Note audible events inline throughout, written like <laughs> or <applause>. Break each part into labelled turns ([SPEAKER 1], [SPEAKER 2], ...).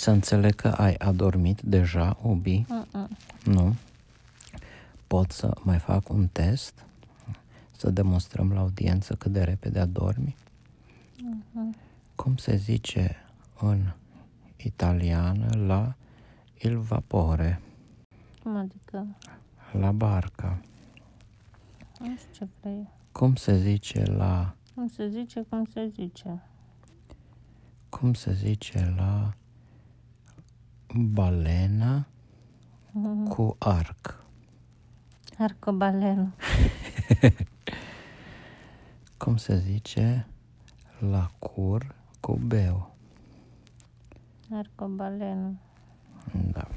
[SPEAKER 1] Să înțeleg că ai adormit deja, Ubi?
[SPEAKER 2] Mm-mm.
[SPEAKER 1] Nu. Pot să mai fac un test? Să demonstrăm la audiență cât de repede adormi?
[SPEAKER 2] Mhm.
[SPEAKER 1] Cum se zice în italiană la il vapore,
[SPEAKER 2] Cum adică?
[SPEAKER 1] la barca?
[SPEAKER 2] Nu știu ce vrei.
[SPEAKER 1] Cum se zice la
[SPEAKER 2] Cum se zice, cum se zice.
[SPEAKER 1] cum se zice la balena
[SPEAKER 2] Mhm.
[SPEAKER 1] cu arc?
[SPEAKER 2] Arcobaleno. <laughs>
[SPEAKER 1] Cum se zice la cur cu beu?
[SPEAKER 2] Arcobaleno.
[SPEAKER 1] Da.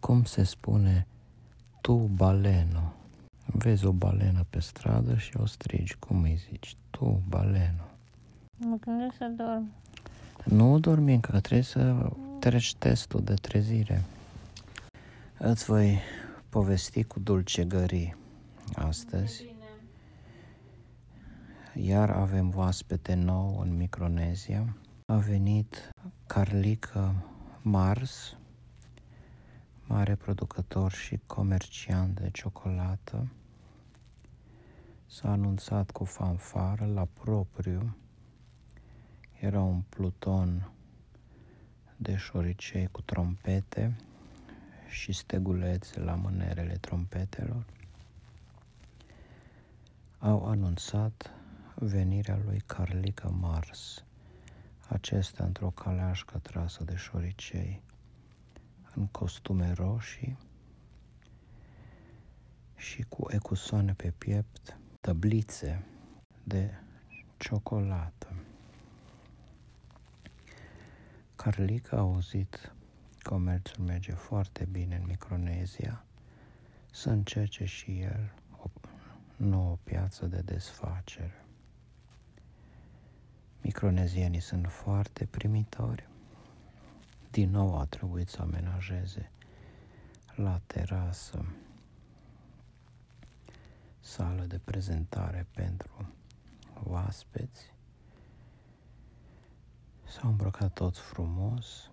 [SPEAKER 1] Cum se spune tu baleno? Vezi o balenă pe stradă și o strigi. Cum îi zici? Tu baleno.
[SPEAKER 2] Mă gândesc să dorm.
[SPEAKER 1] Nu dormi încă, trebuie să treci testul de trezire. Îți voi povesti cu dulcegării astăzi. Iar avem oaspete nou în Micronezia. A venit Carlica Mars, mare producător și comerciant de ciocolată. S-a anunțat cu fanfară la propriu. Era un pluton de șoricei cu trompete și stegulețe la mânerele trompetelor. Au anunțat venirea lui Carlica Mars, acesta într-o caleașcă trasă de șoricei, în costume roșii și cu ecusoane pe piept, tăblițe de ciocolată. Carlica a auzit comerțul merge foarte bine în Micronezia, să încerce și el o nouă piață de desfacere. Micronezienii sunt foarte primitori. Din nou a trebuit să amenajeze la terasă sală de prezentare pentru oaspeți. S-au îmbrăcat toți frumos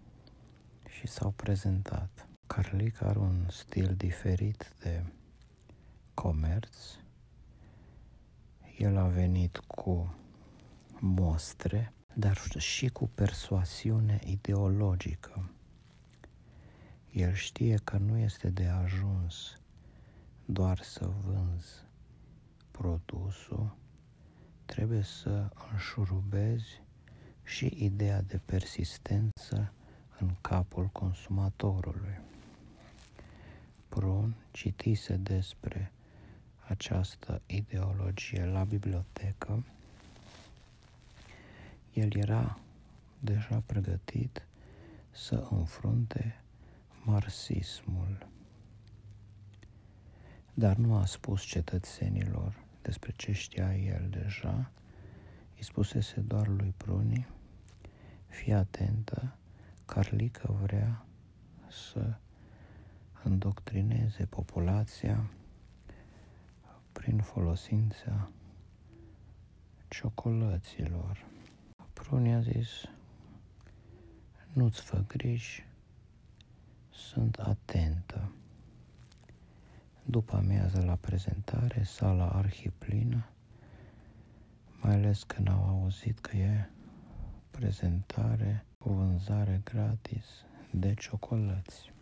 [SPEAKER 1] și s-au prezentat. Carlica are un stil diferit de comerț. El a venit cu mostre, dar și cu persoasiune ideologică. El știe că nu este de ajuns doar să vânzi produsul, trebuie să înșurubezi și ideea de persistență în capul consumatorului. Prun citise despre această ideologie la bibliotecă. El era deja pregătit să înfrunte marxismul, dar nu a spus cetățenilor despre ce știa el deja, îi spusese doar lui Pruni, fii atentă, Carlica vrea să îndoctrineze populația prin folosința ciocolăților. Pruni a zis, nu-ți fă griji, sunt atentă. După amiază la prezentare, sala arhiplină, mai ales când au auzit că e prezentare cu vânzare gratis de ciocolăți.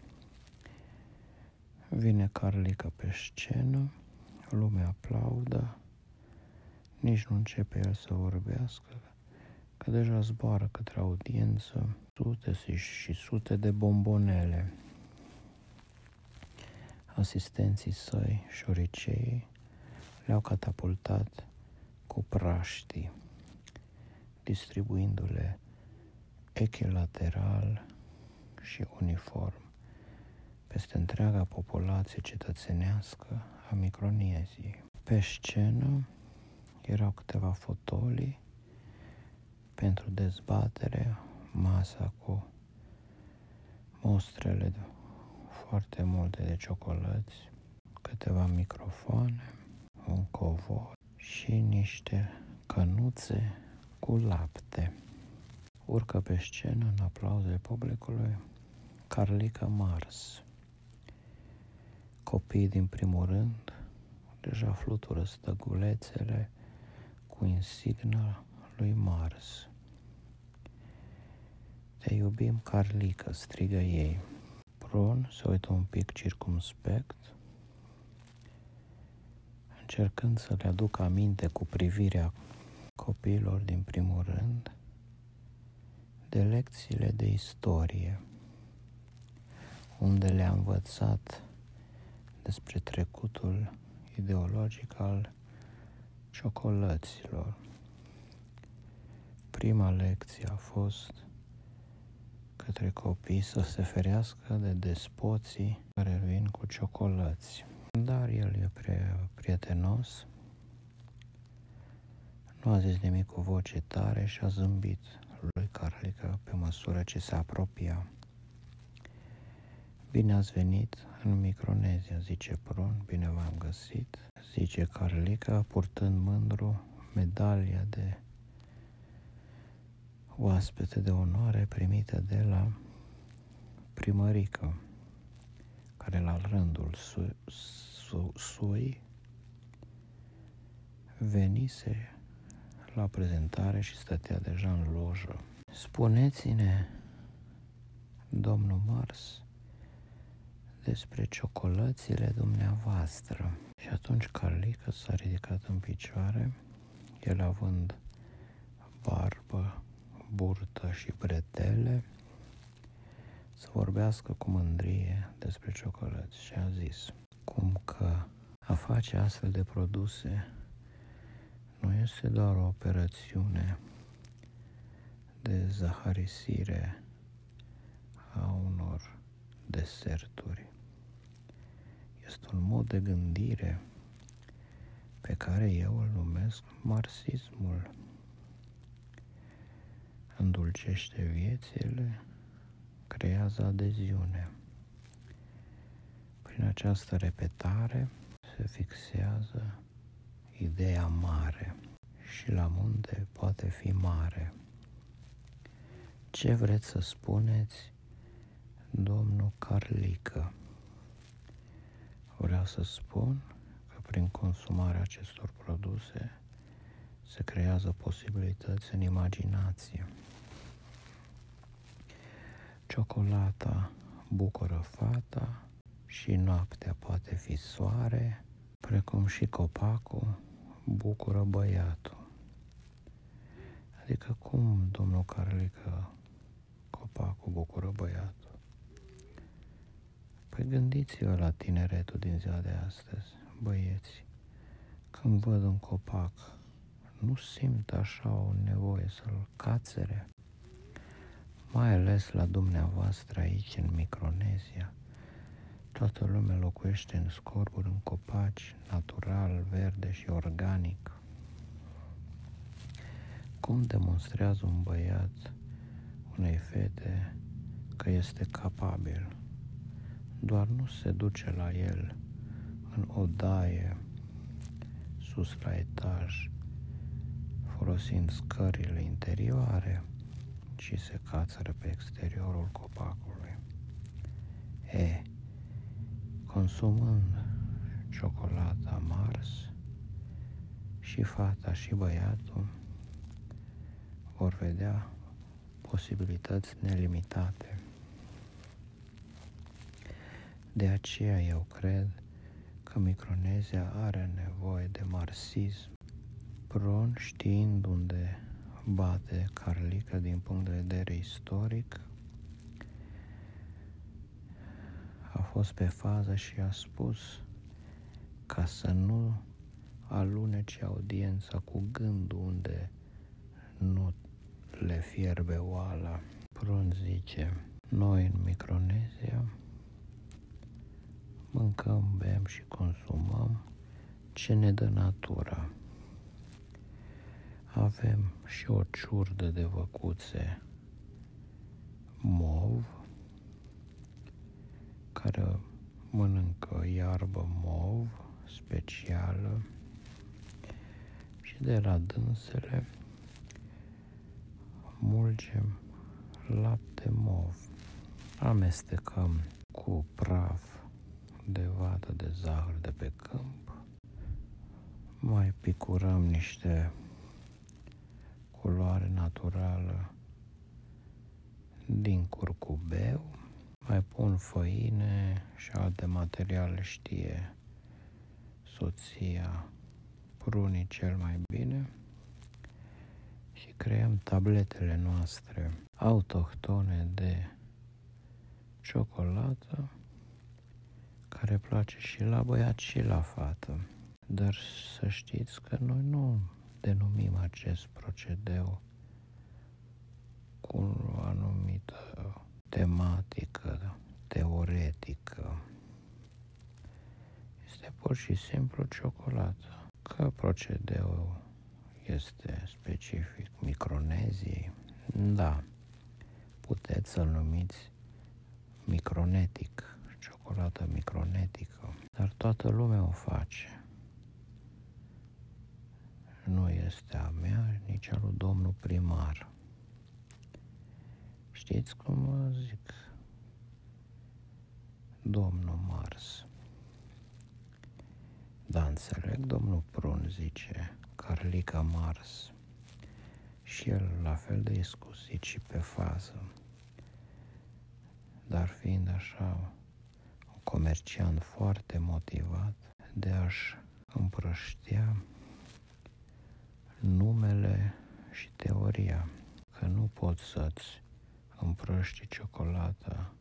[SPEAKER 1] Vine Carlica pe scenă, lumea aplaudă, nici nu începe el să vorbească, că deja zboară către audiență sute și sute de bombonele. Asistenții săi, șoricei, le-au catapultat cu praștii, distribuindu-le echilateral și uniform peste întreaga populație cetățenească a Micronieziei. Pe scenă erau câteva fotolii pentru dezbatere, masa cu mostrele de foarte multe de ciocolăți, câteva microfoane, un covor și niște cănuțe cu lapte. Urcă pe scenă în aplauze publicului Carlica Mars. Copiii din primul rând deja flutură stăgulețele cu insigna lui Mars. Te iubim, Carlica, strigă ei. Pron se uită un pic circumspect, încercând să le aduc aminte cu privirea copiilor din primul rând de lecțiile de istorie, unde le-a învățat despre trecutul ideologic al ciocolăților. Prima lecție a fost către copii să se ferească de despoții care vin cu ciocolăți. Dar el e prea prietenos, nu a zis nimic cu voce tare și a zâmbit lui Carlica pe măsură ce se apropia. Bine ați venit în Micronezia, zice Pron, bine v-am găsit, zice Carlica, purtând mândru medalia de oaspete de onoare primită de la primărică, care la rândul su, su, sui venise la prezentare și stătea deja în lojă. Spuneți-ne, domnul Mars, despre ciocolățile dumneavoastră. Și atunci Carlica s-a ridicat în picioare, el având barbă, burtă și bretele, să vorbească cu mândrie despre ciocolăți și a zis cum că a face astfel de produse nu este doar o operațiune de zaharisire a unor deserturi. Este un mod de gândire pe care eu îl numesc marxismul. Îndulcește viețile, creează adeziune. Prin această repetare se fixează ideea mare și la munte poate fi mare. Ce vreți să spuneți, domnul Carlică? Vreau să spun că prin consumarea acestor produse se creează posibilități în imaginație. Ciocolata bucură fata și noaptea poate fi soare, precum și copacul bucură băiatul. Adică cum, domnul Carlică, copacul bucură băiatul? Păi gândiți-vă la tineretul din ziua de astăzi, băieți. Când văd un copac, nu simt așa o nevoie să-l cațere, mai ales la dumneavoastră aici în Micronezia. Toată lumea locuiește în scorburi, în copaci, natural, verde și organic. Cum demonstrează un băiat unei fete că este capabil? Doar nu se duce la el în odaie, sus la etaj, folosind scările interioare, ci se cațără pe exteriorul copacului. E, consumând ciocolata Mars și fata și băiatul vor vedea posibilități nelimitate. De aceea eu cred că Micronezia are nevoie de marxism. Pron știind unde bate Carlica din punct de vedere istoric, a fost pe fază și a spus ca să nu alunece audiența cu gândul unde nu le fierbe oala. Prun zice, noi în Micronezia mâncăm, bem și consumăm ce ne dă natura. Avem și o ciurdă de văcuțe mov, care mănâncă iarbă mov specială și de la dânsele Smulgem lapte mov. Amestecăm cu praf de vată de zahăr de pe câmp. Mai picurăm niște culoare naturală din curcubeu. Mai pun făine și alte materiale știe soția prunii cel mai bine și creăm tabletele noastre autohtone de ciocolată care place și la băiat și la fată. Dar să știți că noi nu denumim acest procedeu cu o anumită tematică, teoretică. Este pur și simplu ciocolată. Că procedeul este specific Microneziei, da, puteți să-l numiți micronetic, ciocolată micronetică, dar toată lumea o face. Nu este a mea, nici a lui domnul primar. Știți cum zic? Domnul Mars. Da, înțeleg, domnul Prun zice, Carlica Mars. Și el la fel de iscusit și pe fază. Dar fiind așa un comerciant foarte motivat de a-și împrăștia numele și teoria că nu poți să-ți împrăști ciocolata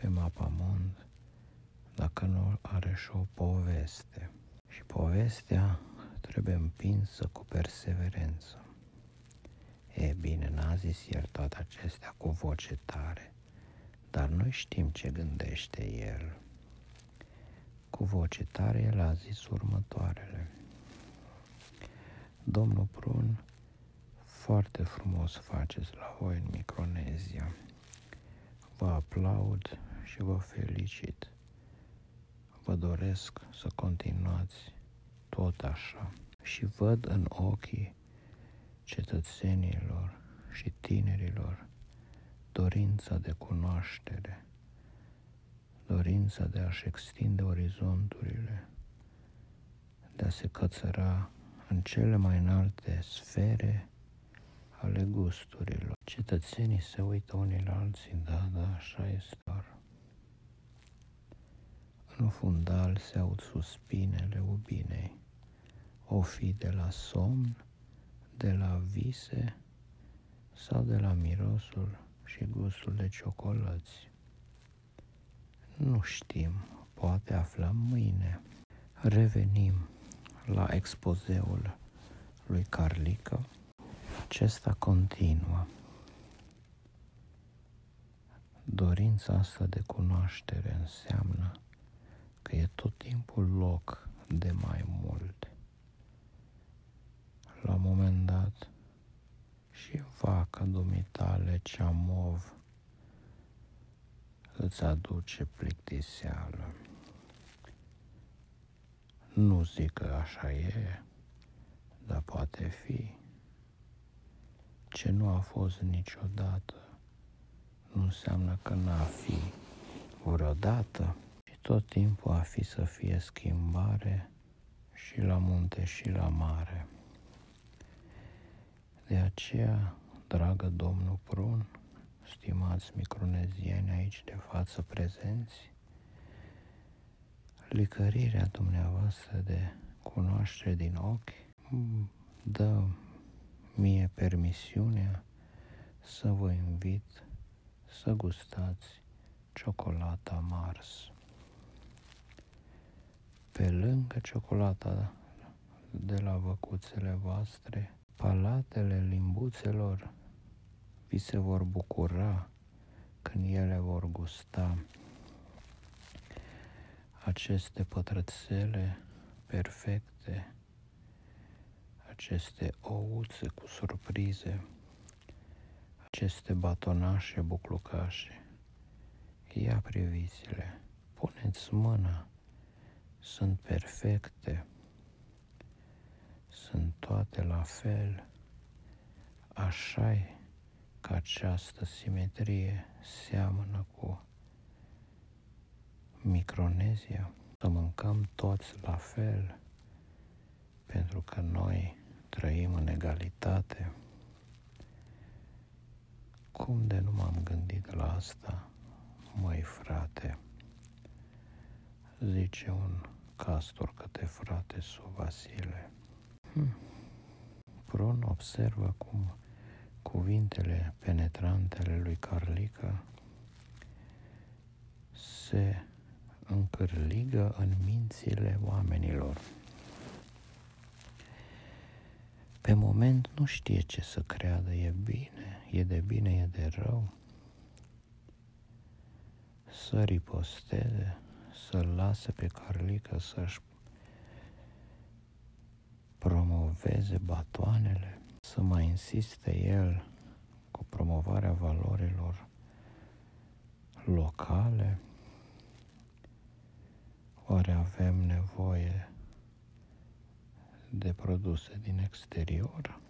[SPEAKER 1] pe mapamond dacă nu are și o poveste. Și povestea trebuie împinsă cu perseverență. E bine, n-a zis el toate acestea cu voce tare, dar noi știm ce gândește el. Cu voce tare el a zis următoarele. Domnul Prun, foarte frumos faceți la voi în Micronezia. Vă aplaud și vă felicit. Vă doresc să continuați tot așa și văd în ochii cetățenilor și tinerilor dorința de cunoaștere, dorința de a-și extinde orizonturile, de a se cățăra în cele mai înalte sfere ale gusturilor. Cetățenii se uită unii la alții, da, da, așa este doar. În fundal se aud suspinele ubinei, o fi de la somn, de la vise sau de la mirosul și gustul de ciocolăți. Nu știm, poate aflăm mâine. Revenim la expozeul lui Carlică. Acesta continuă. Dorința asta de cunoaștere înseamnă că e tot timpul loc de mai mult. La un moment dat, și vaca dumitale cea mov îți aduce plictiseală. Nu zic că așa e, dar poate fi. Ce nu a fost niciodată nu înseamnă că n-a fi vreodată. Și tot timpul a fi să fie schimbare și la munte și la mare. De aceea, dragă domnul Prun, stimați micronezieni aici de față prezenți, licărirea dumneavoastră de cunoaștere din ochi dă mie permisiunea să vă invit să gustați ciocolata Mars. Pe lângă ciocolata de la văcuțele voastre, palatele limbuțelor vi se vor bucura când ele vor gusta aceste pătrățele perfecte, aceste ouțe cu surprize, aceste batonașe buclucașe. Ia priviți-le, puneți mâna, sunt perfecte, sunt toate la fel, așa că această simetrie seamănă cu Micronezia, să mâncăm toți la fel, pentru că noi trăim în egalitate. Cum de nu m-am gândit la asta, măi frate? Zice un castor către frate Su Vasile. Hm. Prun observă cum cuvintele penetrante ale lui Carlica se încârligă în mințile oamenilor. Pe moment nu știe ce să creadă, e bine, e de bine, e de rău. Să riposteze, să lase pe Carlica să-și promoveze batoanele, să mai insiste el cu promovarea valorilor locale, Oare avem nevoie de produse din exterior?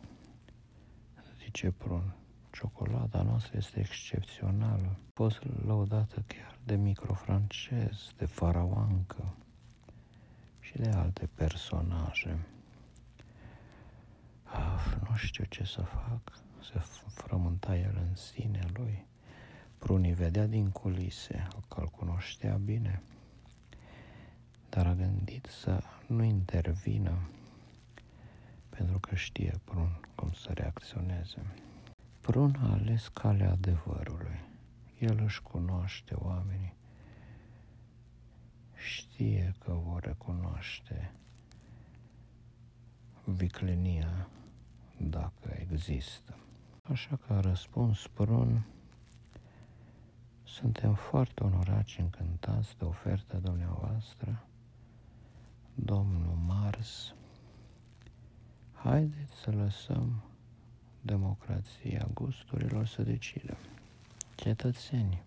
[SPEAKER 1] Zice Prun, ciocolata noastră este excepțională, fost lăudată chiar de microfrancez, de faraoancă și de alte personaje. Af, nu știu ce să fac, se frământa el în sine lui. Prunii vedea din culise, că-l cunoștea bine, dar a gândit să nu intervină pentru că știe Prun cum să reacționeze. Prun a ales calea adevărului. El își cunoaște oamenii. Știe că vor recunoaște viclenia dacă există. Așa că a răspuns Prun, suntem foarte onorați și încântați de oferta dumneavoastră domnul Mars, haideți să lăsăm democrația gusturilor să decidă. Cetățenii,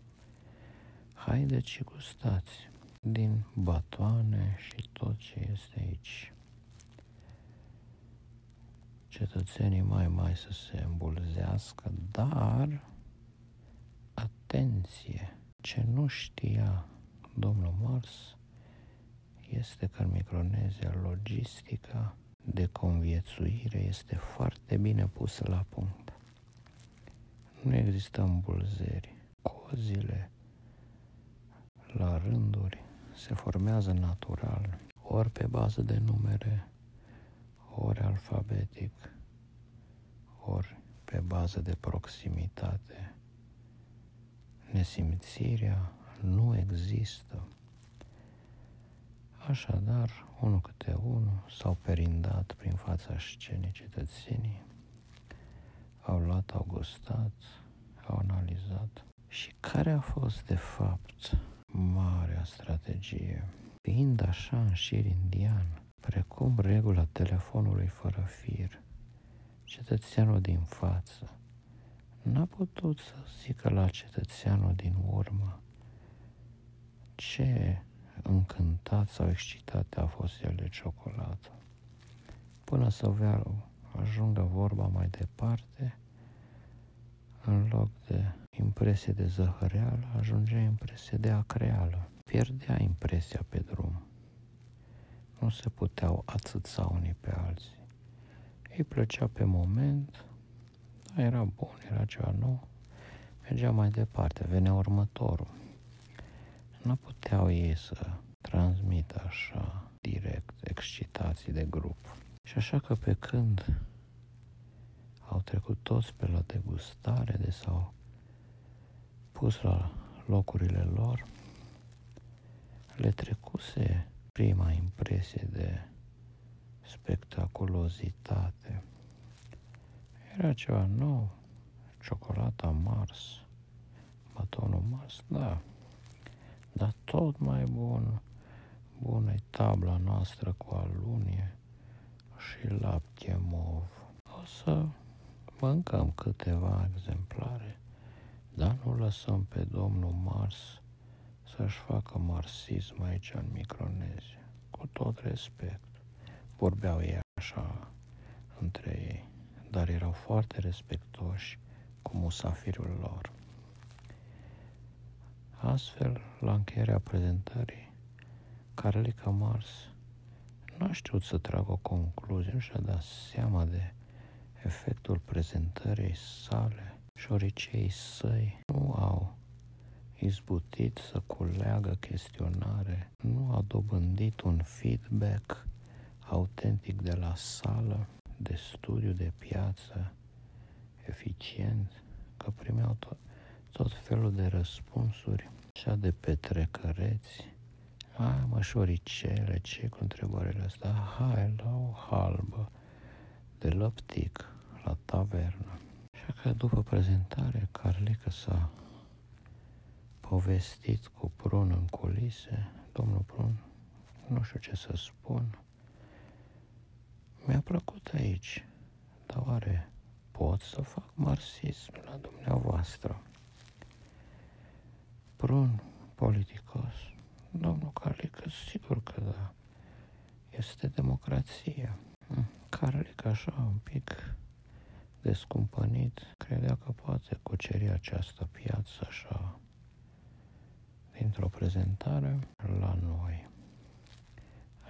[SPEAKER 1] haideți și gustați din batoane și tot ce este aici. Cetățenii mai mai să se îmbulzească, dar atenție, ce nu știa domnul Mars este că în Micronezia logistica de conviețuire este foarte bine pusă la punct. Nu există îmbulzeri. Cozile la rânduri se formează natural, ori pe bază de numere, ori alfabetic, ori pe bază de proximitate. Nesimțirea nu există. Așadar, unul câte unul s-au perindat prin fața scenei cetățenii, au luat, au gustat, au analizat. Și care a fost, de fapt, marea strategie? Fiind așa în șir indian, precum regula telefonului fără fir, cetățeanul din față n-a putut să zică la cetățeanul din urmă ce încântat sau excitat a fost el de ciocolată. Până să vrea ajungă vorba mai departe, în loc de impresie de zăhăreală, ajungea impresie de acreală. Pierdea impresia pe drum. Nu se puteau atâța unii pe alții. Îi plăcea pe moment, dar era bun, era ceva nou, mergea mai departe, venea următorul nu puteau ei să transmită așa direct excitații de grup. Și așa că pe când au trecut toți pe la degustare de s-au pus la locurile lor, le trecuse prima impresie de spectaculozitate. Era ceva nou, ciocolata Mars, batonul Mars, da, dar tot mai bun, bună tabla noastră cu alunie și lapte mov. O să mâncăm câteva exemplare, dar nu lăsăm pe domnul Mars să-și facă marxism aici în Micronezia. Cu tot respect. Vorbeau ei așa între ei, dar erau foarte respectoși cu musafirul lor. Astfel, la încheierea prezentării, Carlica Mars nu a știut să tragă o concluzie, nu și-a dat seama de efectul prezentării sale. Șoricei săi nu au izbutit să culeagă chestionare, nu a dobândit un feedback autentic de la sală, de studiu, de piață, eficient, că primeau tot, tot felul de răspunsuri, așa de petrecăreți. Hai mă, șoricele, ce cu întrebările astea? Hai la o halbă de lăptic la tavernă. Așa că după prezentare, Carlica s-a povestit cu Prun în culise. Domnul Prun, nu știu ce să spun. Mi-a plăcut aici, dar oare pot să fac marxism la dumneavoastră? Prun, politicos, domnul Carlică, sigur că da, este democrație. Hm, Carlic așa un pic descumpănit, credea că poate cuceri această piață așa dintr-o prezentare la noi.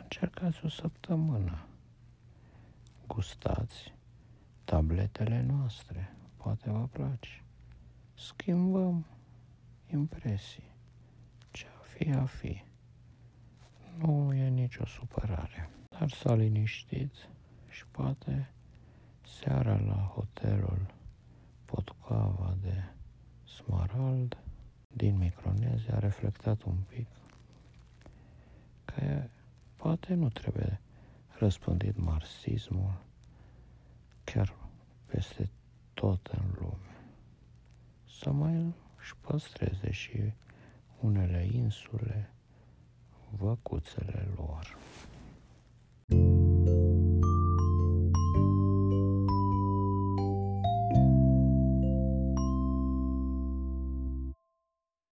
[SPEAKER 1] Încercați o săptămână. Gustați tabletele noastre. Poate vă place. Schimbăm impresii. Ce-a fi, a fi. Nu e nicio supărare. Dar s-a liniștit și poate seara la hotelul Potcoava de Smarald din Micronezia a reflectat un pic că poate nu trebuie răspândit marxismul chiar peste tot în lume. Să mai își păstreze și unele insule văcuțele lor. thank you